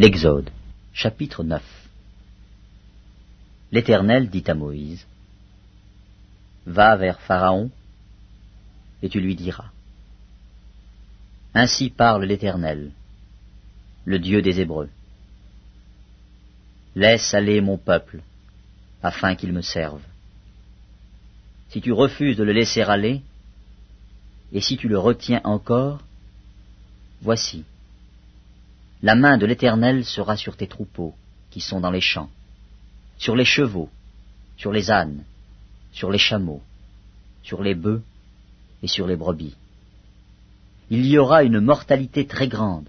L'Exode, chapitre 9 L'Éternel dit à Moïse, Va vers Pharaon, et tu lui diras. Ainsi parle l'Éternel, le Dieu des Hébreux. Laisse aller mon peuple, afin qu'il me serve. Si tu refuses de le laisser aller, et si tu le retiens encore, voici, la main de l'Éternel sera sur tes troupeaux qui sont dans les champs, sur les chevaux, sur les ânes, sur les chameaux, sur les bœufs et sur les brebis. Il y aura une mortalité très grande.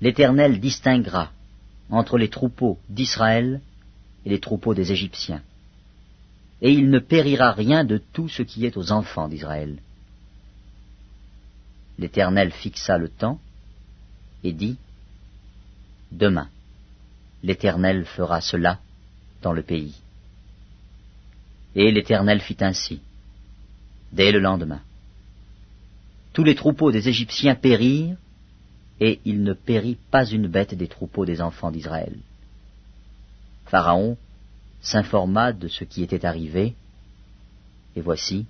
L'Éternel distinguera entre les troupeaux d'Israël et les troupeaux des Égyptiens. Et il ne périra rien de tout ce qui est aux enfants d'Israël. L'Éternel fixa le temps, et dit, Demain, l'Éternel fera cela dans le pays. Et l'Éternel fit ainsi, dès le lendemain. Tous les troupeaux des Égyptiens périrent, et il ne périt pas une bête des troupeaux des enfants d'Israël. Pharaon s'informa de ce qui était arrivé, et voici,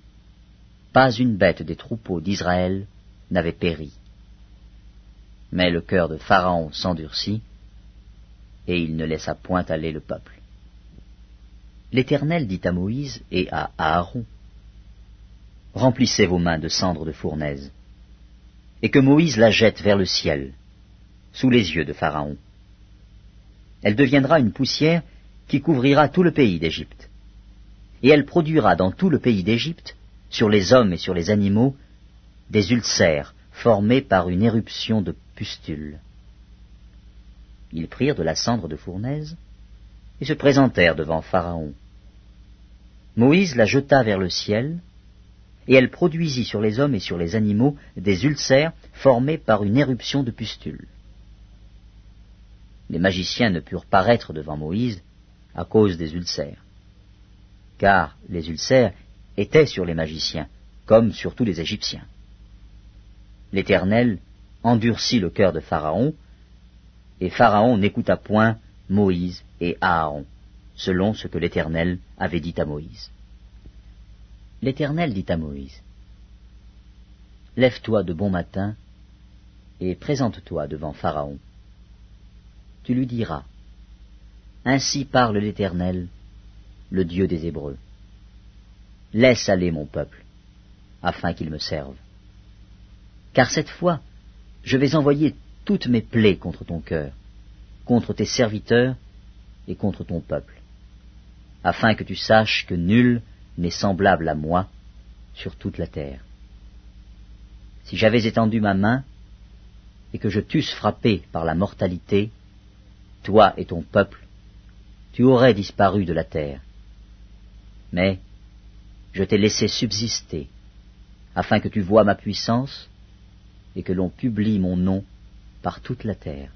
pas une bête des troupeaux d'Israël n'avait péri. Mais le cœur de Pharaon s'endurcit, et il ne laissa point aller le peuple. L'Éternel dit à Moïse et à Aaron, Remplissez vos mains de cendres de fournaise, et que Moïse la jette vers le ciel, sous les yeux de Pharaon. Elle deviendra une poussière qui couvrira tout le pays d'Égypte, et elle produira dans tout le pays d'Égypte, sur les hommes et sur les animaux, des ulcères formés par une éruption de pustules. Ils prirent de la cendre de fournaise et se présentèrent devant Pharaon. Moïse la jeta vers le ciel, et elle produisit sur les hommes et sur les animaux des ulcères formés par une éruption de pustules. Les magiciens ne purent paraître devant Moïse à cause des ulcères, car les ulcères étaient sur les magiciens, comme sur tous les Égyptiens. L'Éternel endurcit le cœur de Pharaon, et Pharaon n'écouta point Moïse et Aaron, selon ce que l'Éternel avait dit à Moïse. L'Éternel dit à Moïse, Lève-toi de bon matin et présente-toi devant Pharaon. Tu lui diras, Ainsi parle l'Éternel, le Dieu des Hébreux. Laisse aller mon peuple, afin qu'il me serve. Car cette fois, je vais envoyer toutes mes plaies contre ton cœur, contre tes serviteurs et contre ton peuple, afin que tu saches que nul n'est semblable à moi sur toute la terre. Si j'avais étendu ma main et que je t'eusse frappé par la mortalité, toi et ton peuple, tu aurais disparu de la terre. Mais je t'ai laissé subsister, afin que tu vois ma puissance et que l'on publie mon nom par toute la terre.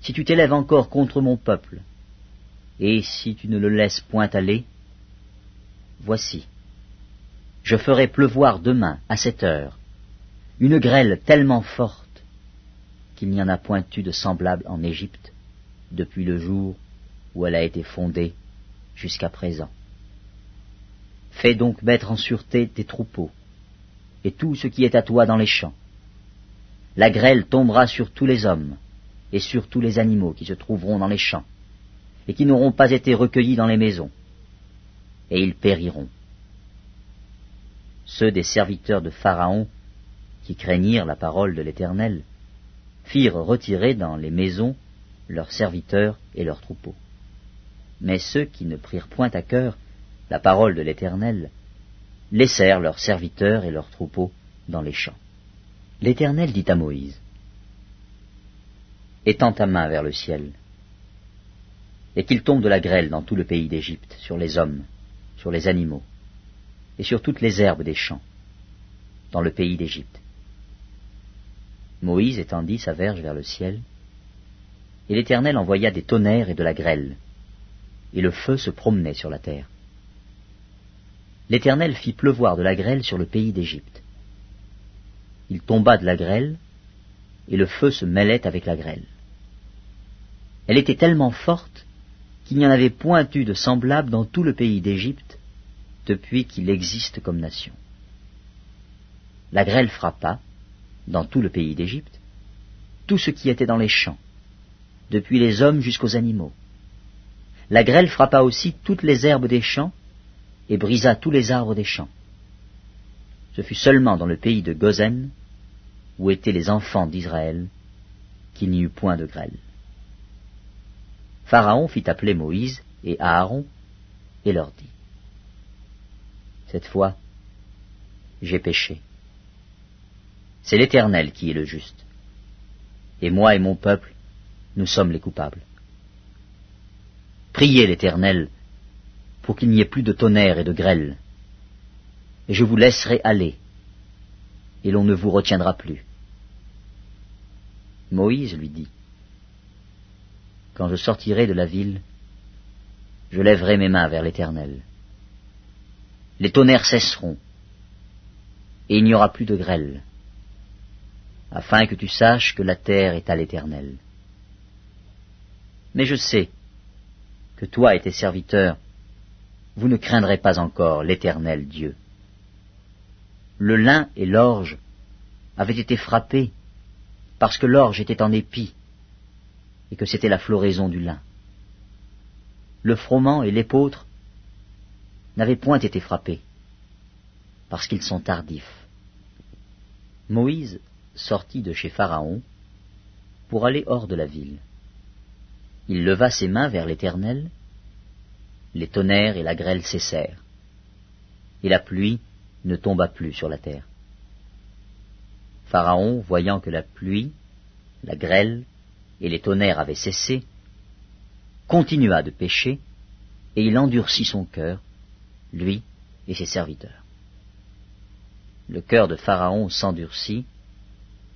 Si tu t'élèves encore contre mon peuple, et si tu ne le laisses point aller, voici, je ferai pleuvoir demain, à cette heure, une grêle tellement forte qu'il n'y en a point eu de semblable en Égypte depuis le jour où elle a été fondée jusqu'à présent. Fais donc mettre en sûreté tes troupeaux, et tout ce qui est à toi dans les champs. La grêle tombera sur tous les hommes et sur tous les animaux qui se trouveront dans les champs, et qui n'auront pas été recueillis dans les maisons, et ils périront. Ceux des serviteurs de Pharaon, qui craignirent la parole de l'Éternel, firent retirer dans les maisons leurs serviteurs et leurs troupeaux. Mais ceux qui ne prirent point à cœur la parole de l'Éternel laissèrent leurs serviteurs et leurs troupeaux dans les champs. L'Éternel dit à Moïse, Étends ta main vers le ciel, et qu'il tombe de la grêle dans tout le pays d'Égypte, sur les hommes, sur les animaux, et sur toutes les herbes des champs, dans le pays d'Égypte. Moïse étendit sa verge vers le ciel, et l'Éternel envoya des tonnerres et de la grêle, et le feu se promenait sur la terre. L'Éternel fit pleuvoir de la grêle sur le pays d'Égypte. Il tomba de la grêle, et le feu se mêlait avec la grêle. Elle était tellement forte qu'il n'y en avait point eu de semblable dans tout le pays d'Égypte depuis qu'il existe comme nation. La grêle frappa, dans tout le pays d'Égypte, tout ce qui était dans les champs, depuis les hommes jusqu'aux animaux. La grêle frappa aussi toutes les herbes des champs et brisa tous les arbres des champs. Ce fut seulement dans le pays de Gozen, où étaient les enfants d'Israël, qu'il n'y eut point de grêle. Pharaon fit appeler Moïse et Aaron et leur dit, Cette fois, j'ai péché. C'est l'Éternel qui est le juste. Et moi et mon peuple, nous sommes les coupables. Priez l'Éternel pour qu'il n'y ait plus de tonnerre et de grêle, et je vous laisserai aller, et l'on ne vous retiendra plus. Moïse lui dit, Quand je sortirai de la ville, je lèverai mes mains vers l'Éternel. Les tonnerres cesseront, et il n'y aura plus de grêle, afin que tu saches que la terre est à l'Éternel. Mais je sais que toi et tes serviteurs, vous ne craindrez pas encore l'Éternel Dieu. Le lin et l'orge avaient été frappés parce que l'orge était en épi et que c'était la floraison du lin. Le froment et l'épeautre n'avaient point été frappés parce qu'ils sont tardifs. Moïse sortit de chez Pharaon pour aller hors de la ville. Il leva ses mains vers l'Éternel les tonnerres et la grêle cessèrent, et la pluie ne tomba plus sur la terre. Pharaon, voyant que la pluie, la grêle et les tonnerres avaient cessé, continua de pécher, et il endurcit son cœur, lui et ses serviteurs. Le cœur de Pharaon s'endurcit,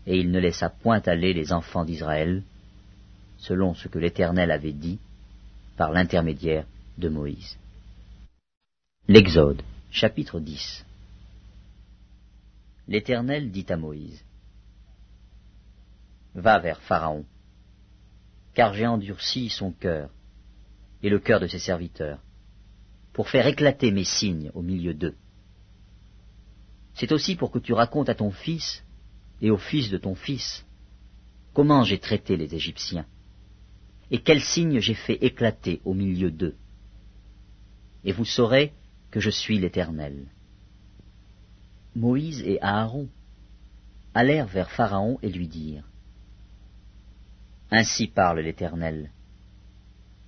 et il ne laissa point aller les enfants d'Israël, selon ce que l'Éternel avait dit par l'intermédiaire L'Exode, chapitre 10 L'Éternel dit à Moïse, Va vers Pharaon, car j'ai endurci son cœur et le cœur de ses serviteurs, pour faire éclater mes signes au milieu d'eux. C'est aussi pour que tu racontes à ton fils et au fils de ton fils comment j'ai traité les Égyptiens, et quels signes j'ai fait éclater au milieu d'eux et vous saurez que je suis l'Éternel. Moïse et Aaron allèrent vers Pharaon et lui dirent, Ainsi parle l'Éternel,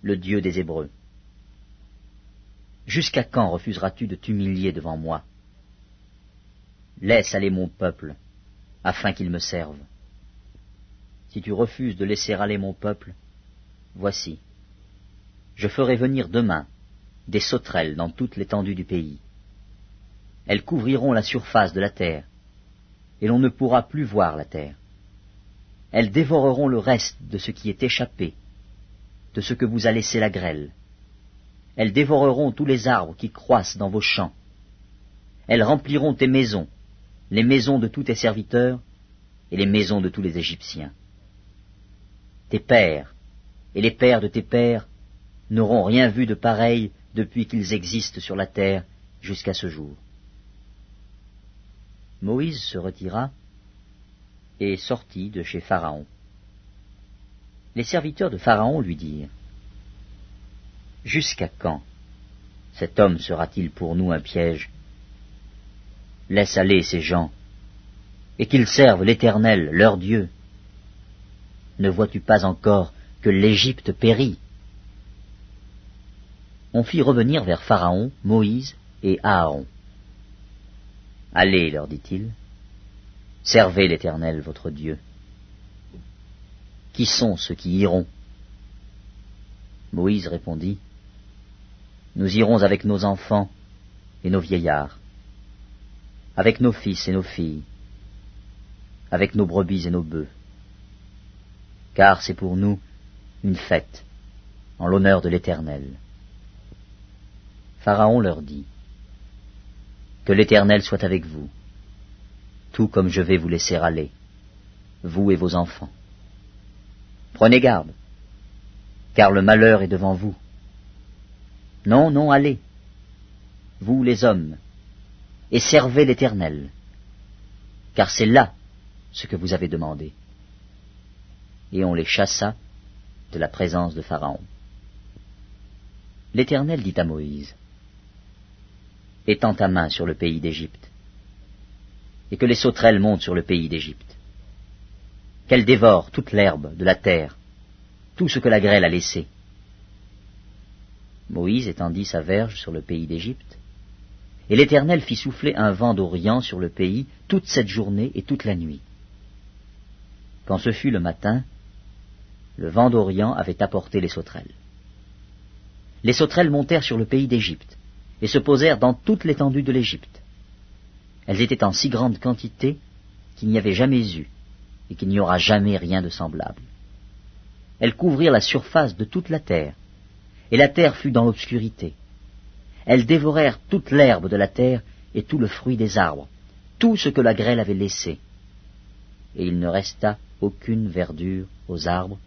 le Dieu des Hébreux. Jusqu'à quand refuseras-tu de t'humilier devant moi? Laisse aller mon peuple, afin qu'il me serve. Si tu refuses de laisser aller mon peuple, voici, je ferai venir demain des sauterelles dans toute l'étendue du pays. Elles couvriront la surface de la terre, et l'on ne pourra plus voir la terre. Elles dévoreront le reste de ce qui est échappé, de ce que vous a laissé la grêle. Elles dévoreront tous les arbres qui croissent dans vos champs. Elles rempliront tes maisons, les maisons de tous tes serviteurs, et les maisons de tous les Égyptiens. Tes pères, et les pères de tes pères, n'auront rien vu de pareil depuis qu'ils existent sur la terre jusqu'à ce jour. Moïse se retira et sortit de chez Pharaon. Les serviteurs de Pharaon lui dirent, Jusqu'à quand cet homme sera-t-il pour nous un piège? Laisse aller ces gens, et qu'ils servent l'Éternel, leur Dieu. Ne vois-tu pas encore que l'Égypte périt? On fit revenir vers Pharaon Moïse et Aaron. Allez, leur dit-il, servez l'Éternel votre Dieu. Qui sont ceux qui iront? Moïse répondit, Nous irons avec nos enfants et nos vieillards, avec nos fils et nos filles, avec nos brebis et nos bœufs, car c'est pour nous une fête en l'honneur de l'Éternel. Pharaon leur dit, Que l'Éternel soit avec vous, tout comme je vais vous laisser aller. vous et vos enfants. Prenez garde, car le malheur est devant vous. Non, non, allez, vous les hommes, et servez l'Éternel, car c'est là ce que vous avez demandé. Et on les chassa de la présence de Pharaon. L'Éternel dit à Moïse, Étends ta main sur le pays d'Égypte, et que les sauterelles montent sur le pays d'Égypte, qu'elles dévorent toute l'herbe de la terre, tout ce que la grêle a laissé. Moïse étendit sa verge sur le pays d'Égypte, et l'Éternel fit souffler un vent d'Orient sur le pays toute cette journée et toute la nuit. Quand ce fut le matin, le vent d'Orient avait apporté les sauterelles. Les sauterelles montèrent sur le pays d'Égypte et se posèrent dans toute l'étendue de l'Égypte. Elles étaient en si grande quantité qu'il n'y avait jamais eu et qu'il n'y aura jamais rien de semblable. Elles couvrirent la surface de toute la terre, et la terre fut dans l'obscurité. Elles dévorèrent toute l'herbe de la terre et tout le fruit des arbres, tout ce que la grêle avait laissé. Et il ne resta aucune verdure aux arbres,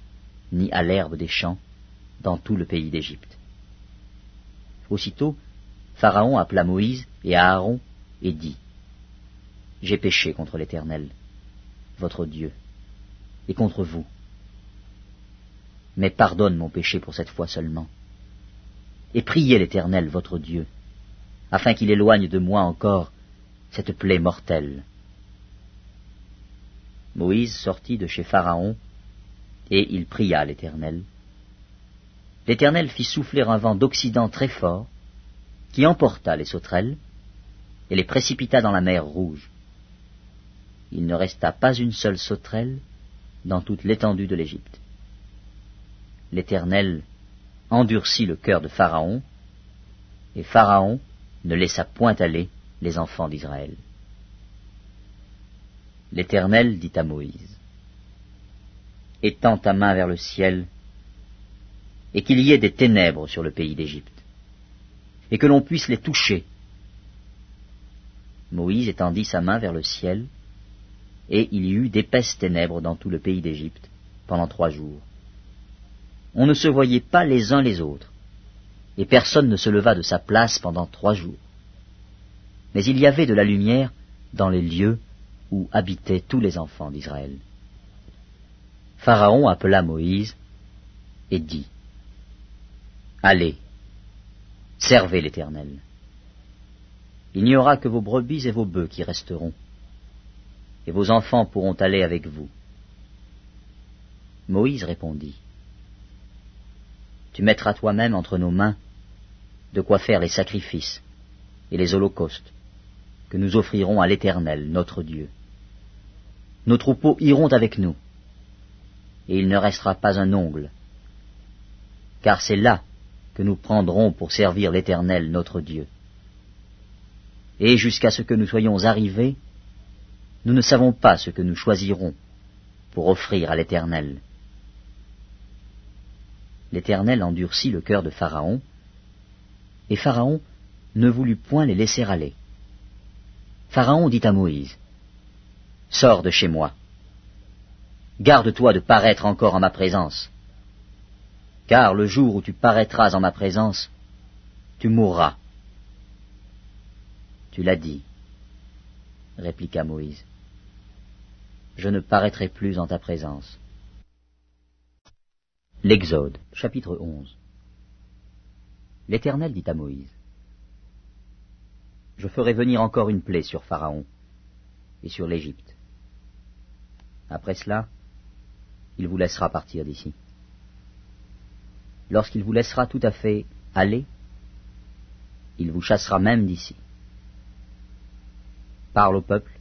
ni à l'herbe des champs, dans tout le pays d'Égypte. Aussitôt, Pharaon appela Moïse et Aaron et dit, J'ai péché contre l'Éternel, votre Dieu, et contre vous. Mais pardonne mon péché pour cette fois seulement, et priez l'Éternel, votre Dieu, afin qu'il éloigne de moi encore cette plaie mortelle. Moïse sortit de chez Pharaon, et il pria l'Éternel. L'Éternel fit souffler un vent d'Occident très fort, qui emporta les sauterelles, et les précipita dans la mer Rouge. Il ne resta pas une seule sauterelle dans toute l'étendue de l'Égypte. L'Éternel endurcit le cœur de Pharaon, et Pharaon ne laissa point aller les enfants d'Israël. L'Éternel dit à Moïse, Étends ta main vers le ciel, et qu'il y ait des ténèbres sur le pays d'Égypte, et que l'on puisse les toucher. Moïse étendit sa main vers le ciel, et il y eut d'épaisses ténèbres dans tout le pays d'Égypte pendant trois jours. On ne se voyait pas les uns les autres, et personne ne se leva de sa place pendant trois jours. Mais il y avait de la lumière dans les lieux où habitaient tous les enfants d'Israël. Pharaon appela Moïse et dit, Allez, servez l'Éternel. Il n'y aura que vos brebis et vos bœufs qui resteront, et vos enfants pourront aller avec vous. Moïse répondit, Tu mettras toi-même entre nos mains de quoi faire les sacrifices et les holocaustes que nous offrirons à l'Éternel, notre Dieu. Nos troupeaux iront avec nous, et il ne restera pas un ongle, car c'est là que nous prendrons pour servir l'Éternel, notre Dieu. Et jusqu'à ce que nous soyons arrivés, nous ne savons pas ce que nous choisirons pour offrir à l'Éternel. L'Éternel endurcit le cœur de Pharaon, et Pharaon ne voulut point les laisser aller. Pharaon dit à Moïse, Sors de chez moi. Garde-toi de paraître encore en ma présence. Car le jour où tu paraîtras en ma présence, tu mourras. Tu l'as dit, répliqua Moïse. Je ne paraîtrai plus en ta présence. L'Exode, chapitre 11 L'Éternel dit à Moïse, je ferai venir encore une plaie sur Pharaon et sur l'Égypte. Après cela, il vous laissera partir d'ici. Lorsqu'il vous laissera tout à fait aller, il vous chassera même d'ici. Parle au peuple,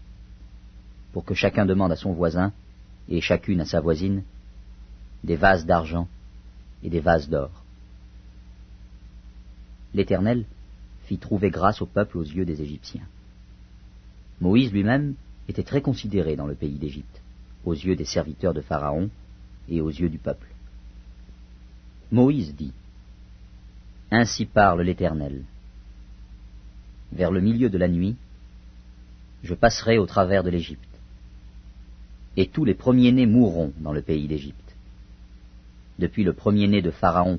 pour que chacun demande à son voisin, et chacune à sa voisine, des vases d'argent et des vases d'or. L'Éternel fit trouver grâce au peuple aux yeux des Égyptiens. Moïse lui-même était très considéré dans le pays d'Égypte, aux yeux des serviteurs de Pharaon et aux yeux du peuple. Moïse dit, Ainsi parle l'Éternel. Vers le milieu de la nuit, je passerai au travers de l'Égypte. et tous les premiers-nés mourront dans le pays d'Égypte. Depuis le premier-né de Pharaon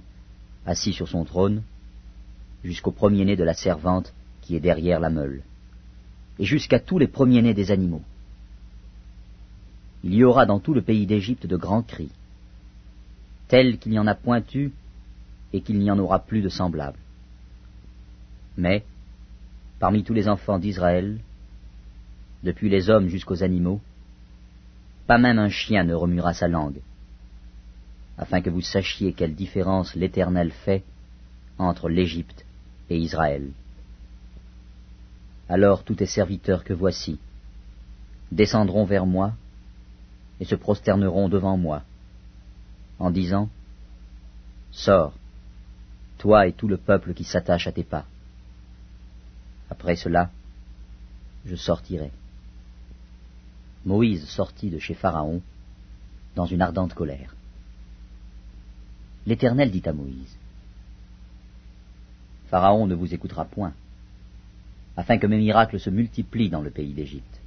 assis sur son trône, jusqu'au premier-né de la servante qui est derrière la meule, et jusqu'à tous les premiers-nés des animaux. Il y aura dans tout le pays d'Égypte de grands cris, tels qu'il n'y en a point eu et qu'il n'y en aura plus de semblables. Mais, parmi tous les enfants d'Israël, depuis les hommes jusqu'aux animaux, pas même un chien ne remuera sa langue, afin que vous sachiez quelle différence l'Éternel fait entre l'Égypte et Israël. Alors tous tes serviteurs que voici descendront vers moi et se prosterneront devant moi, en disant, Sors, toi et tout le peuple qui s'attache à tes pas. Après cela, je sortirai. Moïse sortit de chez Pharaon dans une ardente colère. L'Éternel dit à Moïse, Pharaon ne vous écoutera point, afin que mes miracles se multiplient dans le pays d'Égypte.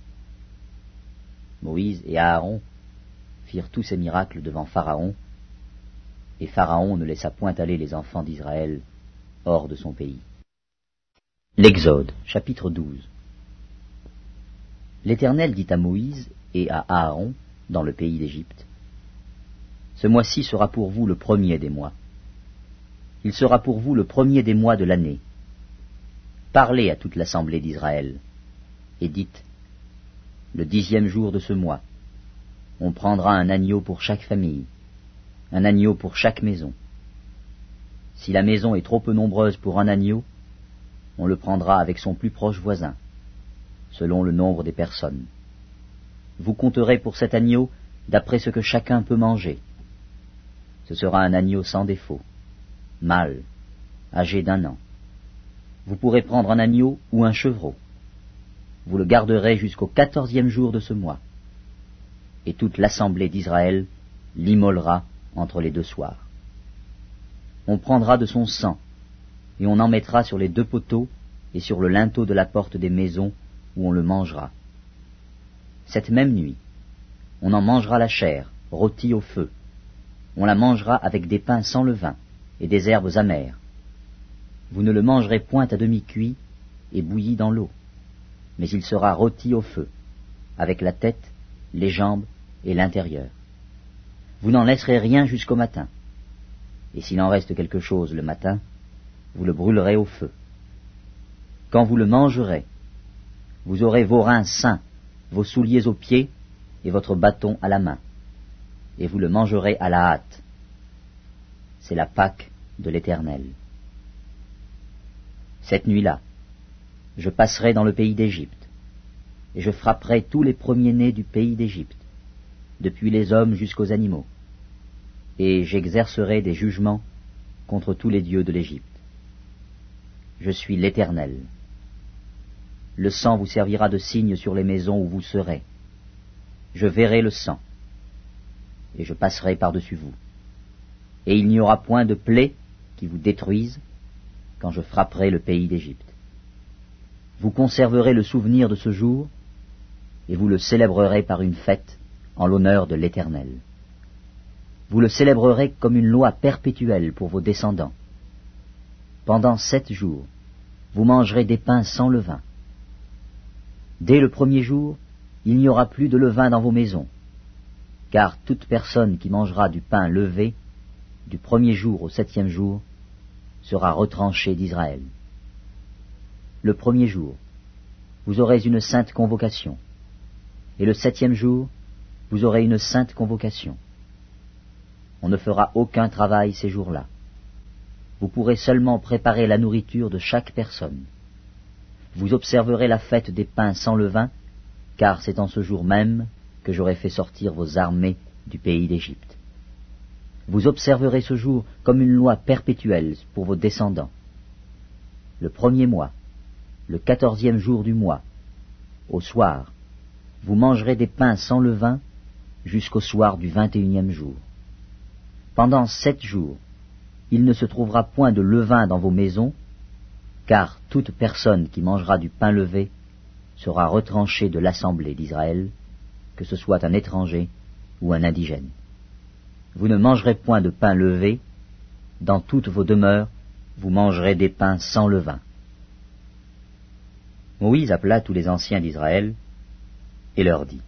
Moïse et Aaron firent tous ces miracles devant Pharaon, et Pharaon ne laissa point aller les enfants d'Israël hors de son pays. L'Exode, chapitre 12 L'Éternel dit à Moïse et à Aaron, dans le pays d'Égypte, Ce mois-ci sera pour vous le premier des mois. Il sera pour vous le premier des mois de l'année. Parlez à toute l'assemblée d'Israël, et dites, Le dixième jour de ce mois, on prendra un agneau pour chaque famille, un agneau pour chaque maison. Si la maison est trop peu nombreuse pour un agneau, on le prendra avec son plus proche voisin, selon le nombre des personnes. Vous compterez pour cet agneau d'après ce que chacun peut manger. Ce sera un agneau sans défaut, mâle, âgé d'un an. Vous pourrez prendre un agneau ou un chevreau. Vous le garderez jusqu'au quatorzième jour de ce mois. Et toute l'assemblée d'Israël l'immolera entre les deux soirs. On prendra de son sang et on en mettra sur les deux poteaux et sur le linteau de la porte des maisons où on le mangera. Cette même nuit, on en mangera la chair, rôtie au feu. On la mangera avec des pains sans levain et des herbes amères. Vous ne le mangerez point à demi cuit et bouilli dans l'eau, mais il sera rôti au feu, avec la tête, les jambes et l'intérieur. Vous n'en laisserez rien jusqu'au matin. Et s'il en reste quelque chose le matin, vous le brûlerez au feu. Quand vous le mangerez, vous aurez vos reins sains, vos souliers aux pieds et votre bâton à la main, et vous le mangerez à la hâte. C'est la Pâque de l'Éternel. Cette nuit-là, je passerai dans le pays d'Égypte, et je frapperai tous les premiers-nés du pays d'Égypte, depuis les hommes jusqu'aux animaux, et j'exercerai des jugements contre tous les dieux de l'Égypte. Je suis l'Éternel. Le sang vous servira de signe sur les maisons où vous serez. Je verrai le sang, et je passerai par-dessus vous. Et il n'y aura point de plaie qui vous détruise quand je frapperai le pays d'Égypte. Vous conserverez le souvenir de ce jour, et vous le célébrerez par une fête en l'honneur de l'Éternel. Vous le célébrerez comme une loi perpétuelle pour vos descendants. Pendant sept jours, vous mangerez des pains sans levain. Dès le premier jour, il n'y aura plus de levain dans vos maisons, car toute personne qui mangera du pain levé, du premier jour au septième jour, sera retranchée d'Israël. Le premier jour, vous aurez une sainte convocation, et le septième jour, vous aurez une sainte convocation. On ne fera aucun travail ces jours-là vous pourrez seulement préparer la nourriture de chaque personne. Vous observerez la fête des pains sans levain, car c'est en ce jour même que j'aurai fait sortir vos armées du pays d'Égypte. Vous observerez ce jour comme une loi perpétuelle pour vos descendants. Le premier mois, le quatorzième jour du mois, au soir, vous mangerez des pains sans levain jusqu'au soir du vingt et unième jour. Pendant sept jours, il ne se trouvera point de levain dans vos maisons, car toute personne qui mangera du pain levé sera retranchée de l'assemblée d'Israël, que ce soit un étranger ou un indigène. Vous ne mangerez point de pain levé, dans toutes vos demeures, vous mangerez des pains sans levain. Moïse appela tous les anciens d'Israël et leur dit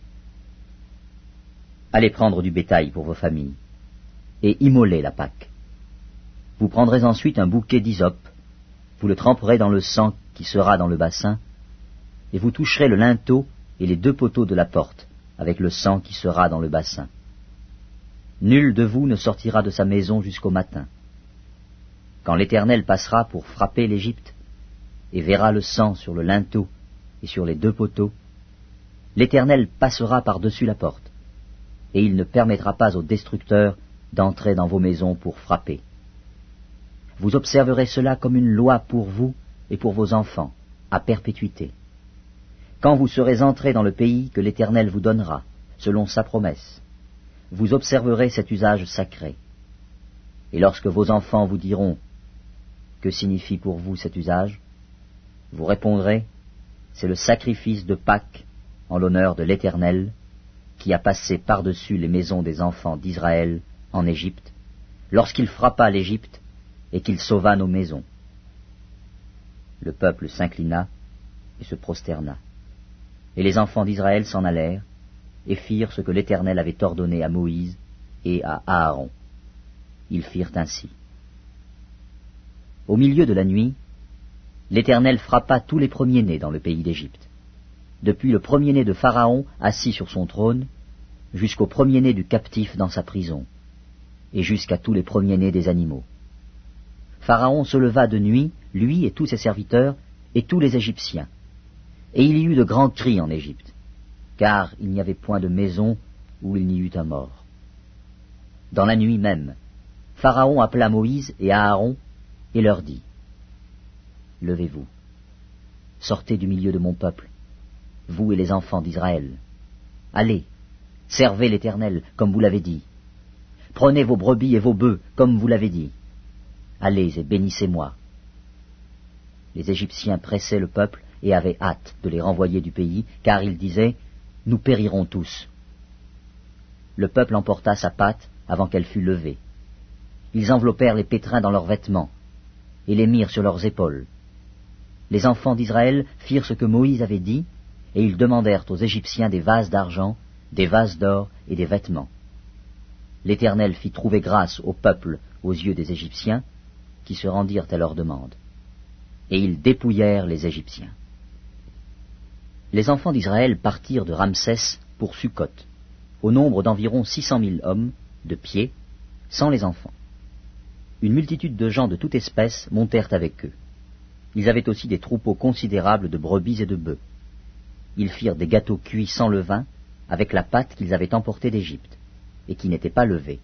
Allez prendre du bétail pour vos familles et immolez la Pâque. Vous prendrez ensuite un bouquet d'hysope, vous le tremperez dans le sang qui sera dans le bassin, et vous toucherez le linteau et les deux poteaux de la porte avec le sang qui sera dans le bassin. Nul de vous ne sortira de sa maison jusqu'au matin. Quand l'Éternel passera pour frapper l'Égypte, et verra le sang sur le linteau et sur les deux poteaux, l'Éternel passera par-dessus la porte, et il ne permettra pas au destructeur d'entrer dans vos maisons pour frapper. Vous observerez cela comme une loi pour vous et pour vos enfants, à perpétuité. Quand vous serez entrés dans le pays que l'Éternel vous donnera, selon sa promesse, vous observerez cet usage sacré. Et lorsque vos enfants vous diront Que signifie pour vous cet usage? vous répondrez C'est le sacrifice de Pâques en l'honneur de l'Éternel qui a passé par-dessus les maisons des enfants d'Israël en Égypte, lorsqu'il frappa l'Égypte et qu'il sauva nos maisons. Le peuple s'inclina et se prosterna. Et les enfants d'Israël s'en allèrent et firent ce que l'Éternel avait ordonné à Moïse et à Aaron. Ils firent ainsi. Au milieu de la nuit, l'Éternel frappa tous les premiers-nés dans le pays d'Égypte, depuis le premier-né de Pharaon assis sur son trône, jusqu'au premier-né du captif dans sa prison, et jusqu'à tous les premiers-nés des animaux. Pharaon se leva de nuit, lui et tous ses serviteurs, et tous les Égyptiens. Et il y eut de grands cris en Égypte, car il n'y avait point de maison où il n'y eût un mort. Dans la nuit même, Pharaon appela Moïse et Aaron et leur dit Levez-vous, sortez du milieu de mon peuple, vous et les enfants d'Israël. Allez, servez l'Éternel, comme vous l'avez dit. Prenez vos brebis et vos bœufs, comme vous l'avez dit. Allez et bénissez-moi. Les Égyptiens pressaient le peuple et avaient hâte de les renvoyer du pays, car ils disaient Nous périrons tous. Le peuple emporta sa pâte avant qu'elle fût levée. Ils enveloppèrent les pétrins dans leurs vêtements et les mirent sur leurs épaules les enfants d'Israël firent ce que Moïse avait dit, et ils demandèrent aux Égyptiens des vases d'argent, des vases d'or et des vêtements. L'Éternel fit trouver grâce au peuple aux yeux des Égyptiens, qui se rendirent à leur demande. Et ils dépouillèrent les Égyptiens. Les enfants d'Israël partirent de Ramsès pour Sukkot, au nombre d'environ six cent mille hommes, de pied, sans les enfants. Une multitude de gens de toute espèce montèrent avec eux. Ils avaient aussi des troupeaux considérables de brebis et de bœufs. Ils firent des gâteaux cuits sans levain, avec la pâte qu'ils avaient emportée d'Égypte, et qui n'était pas levée,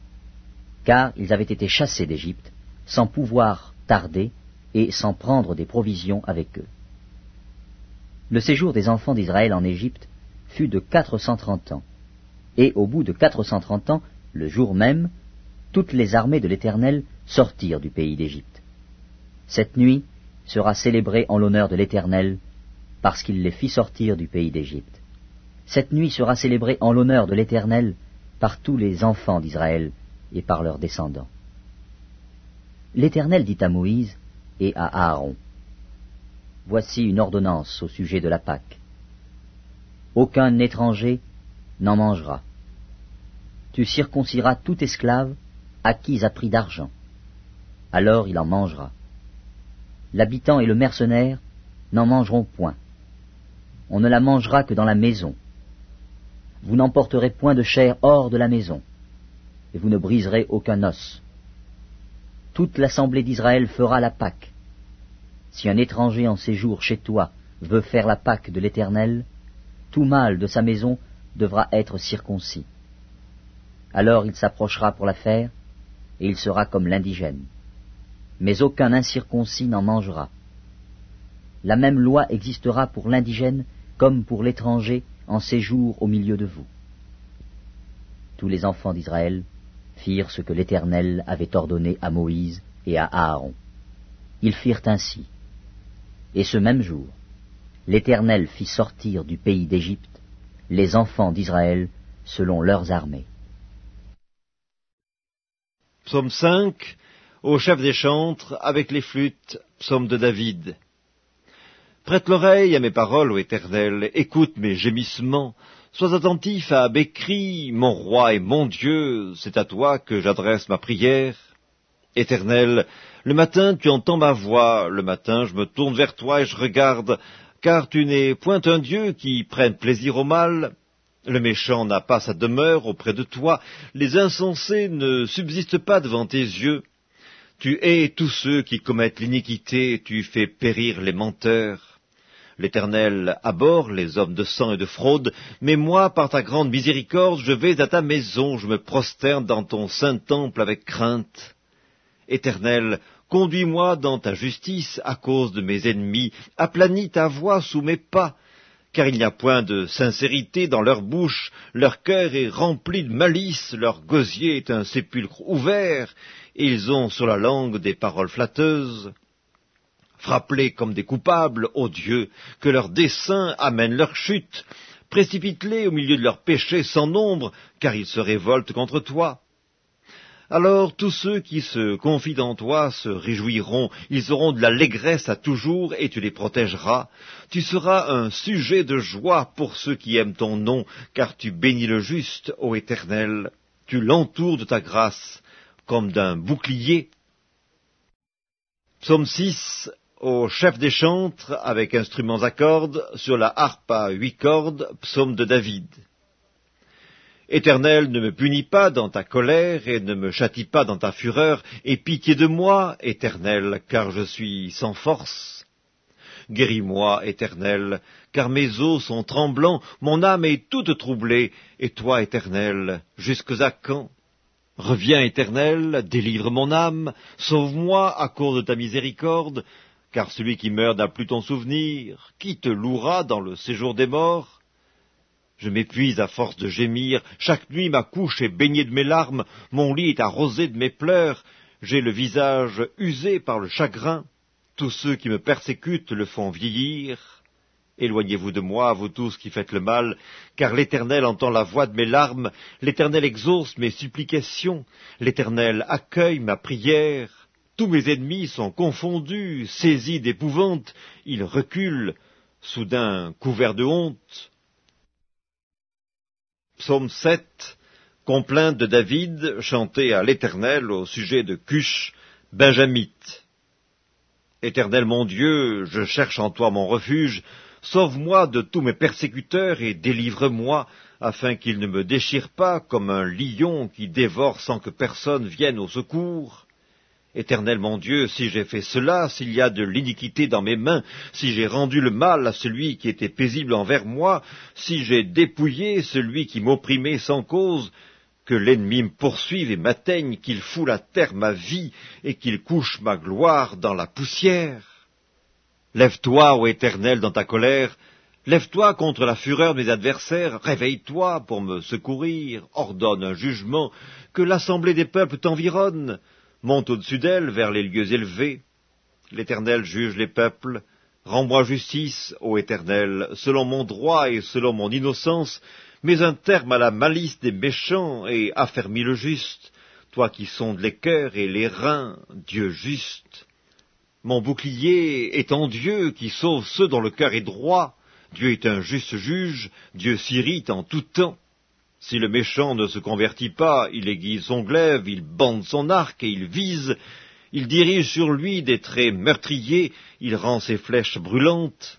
car ils avaient été chassés d'Égypte, sans pouvoir tarder et sans prendre des provisions avec eux. Le séjour des enfants d'Israël en Égypte fut de quatre cent trente ans, et au bout de quatre cent trente ans, le jour même, toutes les armées de l'Éternel sortirent du pays d'Égypte. Cette nuit, sera célébré en l'honneur de l'Éternel, parce qu'il les fit sortir du pays d'Égypte. Cette nuit sera célébrée en l'honneur de l'Éternel par tous les enfants d'Israël et par leurs descendants. L'Éternel dit à Moïse et à Aaron, Voici une ordonnance au sujet de la Pâque. Aucun étranger n'en mangera. Tu circonciras tout esclave acquis à prix d'argent. Alors il en mangera l'habitant et le mercenaire n'en mangeront point. On ne la mangera que dans la maison. Vous n'emporterez point de chair hors de la maison, et vous ne briserez aucun os. Toute l'assemblée d'Israël fera la Pâque. Si un étranger en séjour chez toi veut faire la Pâque de l'Éternel, tout mâle de sa maison devra être circoncis. Alors il s'approchera pour la faire, et il sera comme l'indigène mais aucun incirconcis n'en mangera. La même loi existera pour l'indigène comme pour l'étranger en séjour au milieu de vous. Tous les enfants d'Israël firent ce que l'Éternel avait ordonné à Moïse et à Aaron. Ils firent ainsi. Et ce même jour, l'Éternel fit sortir du pays d'Égypte les enfants d'Israël selon leurs armées. Psaume 5, au chef des chantres, avec les flûtes, psaume de David. Prête l'oreille à mes paroles, ô Éternel, écoute mes gémissements, sois attentif à mes cris, mon roi et mon Dieu, c'est à toi que j'adresse ma prière. Éternel, le matin tu entends ma voix, le matin je me tourne vers toi et je regarde, car tu n'es point un Dieu qui prenne plaisir au mal. Le méchant n'a pas sa demeure auprès de toi, les insensés ne subsistent pas devant tes yeux. Tu hais tous ceux qui commettent l'iniquité, tu fais périr les menteurs. L'Éternel abhorre les hommes de sang et de fraude, mais moi, par ta grande miséricorde, je vais à ta maison, je me prosterne dans ton saint temple avec crainte. Éternel, conduis-moi dans ta justice à cause de mes ennemis, aplanis ta voix sous mes pas, car il n'y a point de sincérité dans leur bouche, leur cœur est rempli de malice, leur gosier est un sépulcre ouvert, et ils ont sur la langue des paroles flatteuses. Frappe-les comme des coupables, ô Dieu, que leurs desseins amènent leur chute, précipite-les au milieu de leurs péchés sans nombre, car ils se révoltent contre toi. Alors tous ceux qui se confient en toi se réjouiront, ils auront de l'allégresse à toujours, et tu les protégeras. Tu seras un sujet de joie pour ceux qui aiment ton nom, car tu bénis le juste, ô Éternel. Tu l'entoures de ta grâce, comme d'un bouclier. Psaume 6 au chef des chantres, avec instruments à cordes, sur la harpe à huit cordes, psaume de David. Éternel, ne me punis pas dans ta colère et ne me châtie pas dans ta fureur, et pitié de moi, Éternel, car je suis sans force. Guéris-moi, Éternel, car mes os sont tremblants, mon âme est toute troublée, et toi, Éternel, jusques à quand? Reviens, Éternel, délivre mon âme, sauve-moi à cause de ta miséricorde, car celui qui meurt n'a plus ton souvenir, qui te louera dans le séjour des morts? Je m'épuise à force de gémir, chaque nuit ma couche est baignée de mes larmes, mon lit est arrosé de mes pleurs, j'ai le visage usé par le chagrin, tous ceux qui me persécutent le font vieillir. Éloignez-vous de moi, vous tous qui faites le mal, car l'Éternel entend la voix de mes larmes, l'Éternel exauce mes supplications, l'Éternel accueille ma prière. Tous mes ennemis sont confondus, saisis d'épouvante, ils reculent, soudain couverts de honte. Psaume 7, complainte de David, chantée à l'Éternel au sujet de Cush, Benjamite. Éternel mon Dieu, je cherche en toi mon refuge, sauve-moi de tous mes persécuteurs et délivre-moi, afin qu'ils ne me déchirent pas comme un lion qui dévore sans que personne vienne au secours. Éternel mon Dieu, si j'ai fait cela, s'il y a de l'iniquité dans mes mains, si j'ai rendu le mal à celui qui était paisible envers moi, si j'ai dépouillé celui qui m'opprimait sans cause, que l'ennemi me poursuive et m'atteigne, qu'il foule à terre ma vie et qu'il couche ma gloire dans la poussière. Lève-toi, ô Éternel, dans ta colère, lève-toi contre la fureur de mes adversaires, réveille-toi pour me secourir, ordonne un jugement, que l'assemblée des peuples t'environne, monte au-dessus d'elle vers les lieux élevés. L'Éternel juge les peuples. Rends-moi justice, ô Éternel, selon mon droit et selon mon innocence, mets un terme à la malice des méchants et affermis le juste, toi qui sondes les cœurs et les reins, Dieu juste. Mon bouclier est en Dieu qui sauve ceux dont le cœur est droit. Dieu est un juste juge, Dieu s'irrite en tout temps. Si le méchant ne se convertit pas, il aiguise son glaive, il bande son arc et il vise, il dirige sur lui des traits meurtriers, il rend ses flèches brûlantes.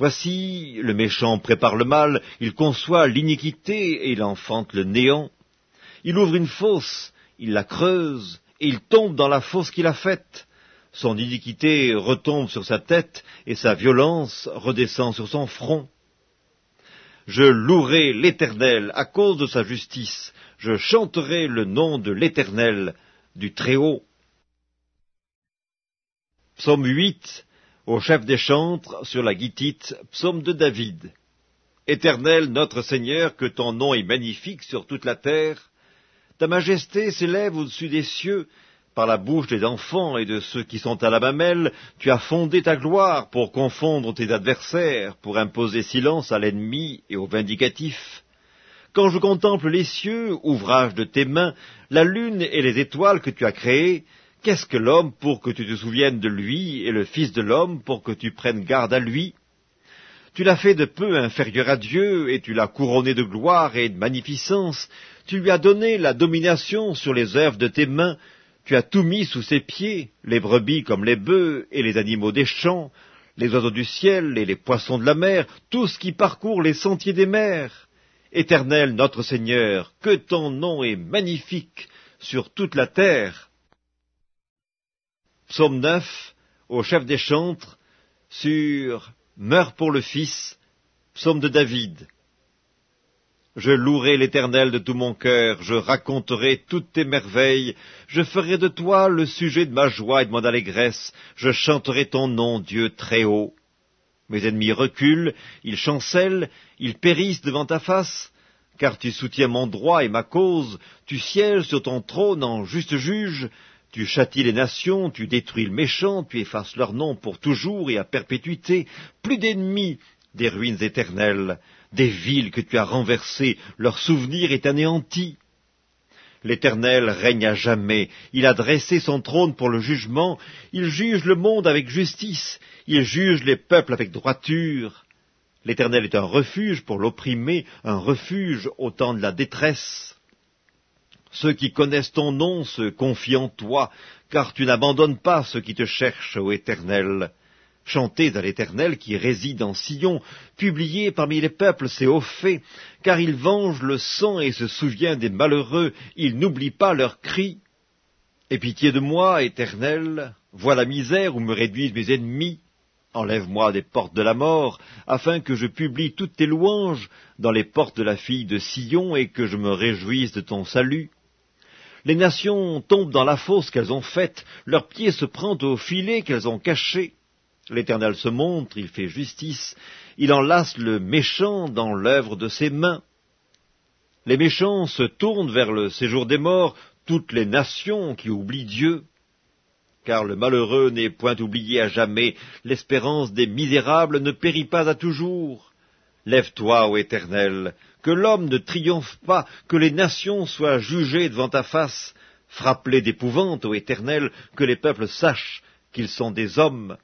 Voici, le méchant prépare le mal, il conçoit l'iniquité et il enfante le néant. Il ouvre une fosse, il la creuse, et il tombe dans la fosse qu'il a faite. Son iniquité retombe sur sa tête, et sa violence redescend sur son front. Je louerai l'Éternel à cause de sa justice. Je chanterai le nom de l'Éternel, du Très-Haut. Psaume 8, au chef des chantres, sur la guitite, psaume de David. Éternel, notre Seigneur, que ton nom est magnifique sur toute la terre. Ta majesté s'élève au-dessus des cieux, la bouche des enfants et de ceux qui sont à la mamelle, tu as fondé ta gloire pour confondre tes adversaires, pour imposer silence à l'ennemi et au vindicatif. Quand je contemple les cieux, ouvrage de tes mains, la lune et les étoiles que tu as créées, qu'est-ce que l'homme pour que tu te souviennes de lui, et le Fils de l'homme pour que tu prennes garde à lui? Tu l'as fait de peu inférieur à Dieu, et tu l'as couronné de gloire et de magnificence. Tu lui as donné la domination sur les œuvres de tes mains. Tu as tout mis sous ses pieds, les brebis comme les bœufs, et les animaux des champs, les oiseaux du ciel et les poissons de la mer, tout ce qui parcourt les sentiers des mers. Éternel notre Seigneur, que ton nom est magnifique sur toute la terre. Psaume 9, au chef des chantres, sur Meurs pour le Fils, psaume de David. Je louerai l'Éternel de tout mon cœur, je raconterai toutes tes merveilles, je ferai de toi le sujet de ma joie et de mon allégresse, je chanterai ton nom, Dieu très haut. Mes ennemis reculent, ils chancellent, ils périssent devant ta face, car tu soutiens mon droit et ma cause, tu sièges sur ton trône en juste juge, tu châties les nations, tu détruis le méchant, tu effaces leur nom pour toujours et à perpétuité. Plus d'ennemis, des ruines éternelles, des villes que tu as renversées, leur souvenir est anéanti. L'Éternel règne à jamais, il a dressé son trône pour le jugement, il juge le monde avec justice, il juge les peuples avec droiture. L'Éternel est un refuge pour l'opprimé, un refuge au temps de la détresse. Ceux qui connaissent ton nom se confient en toi, car tu n'abandonnes pas ceux qui te cherchent, ô Éternel. Chantez à l'Éternel qui réside en Sion, publiez parmi les peuples ses hauts faits, car il venge le sang et se souvient des malheureux, il n'oublie pas leurs cris. Aie pitié de moi, Éternel, vois la misère où me réduisent mes ennemis, enlève-moi des portes de la mort, afin que je publie toutes tes louanges dans les portes de la fille de Sion et que je me réjouisse de ton salut. Les nations tombent dans la fosse qu'elles ont faite, leurs pieds se prennent au filet qu'elles ont caché. L'Éternel se montre, il fait justice, il enlace le méchant dans l'œuvre de ses mains. Les méchants se tournent vers le séjour des morts, toutes les nations qui oublient Dieu. Car le malheureux n'est point oublié à jamais, l'espérance des misérables ne périt pas à toujours. Lève-toi, ô Éternel, que l'homme ne triomphe pas, que les nations soient jugées devant ta face. Frappe-les d'épouvante, ô Éternel, que les peuples sachent qu'ils sont des hommes.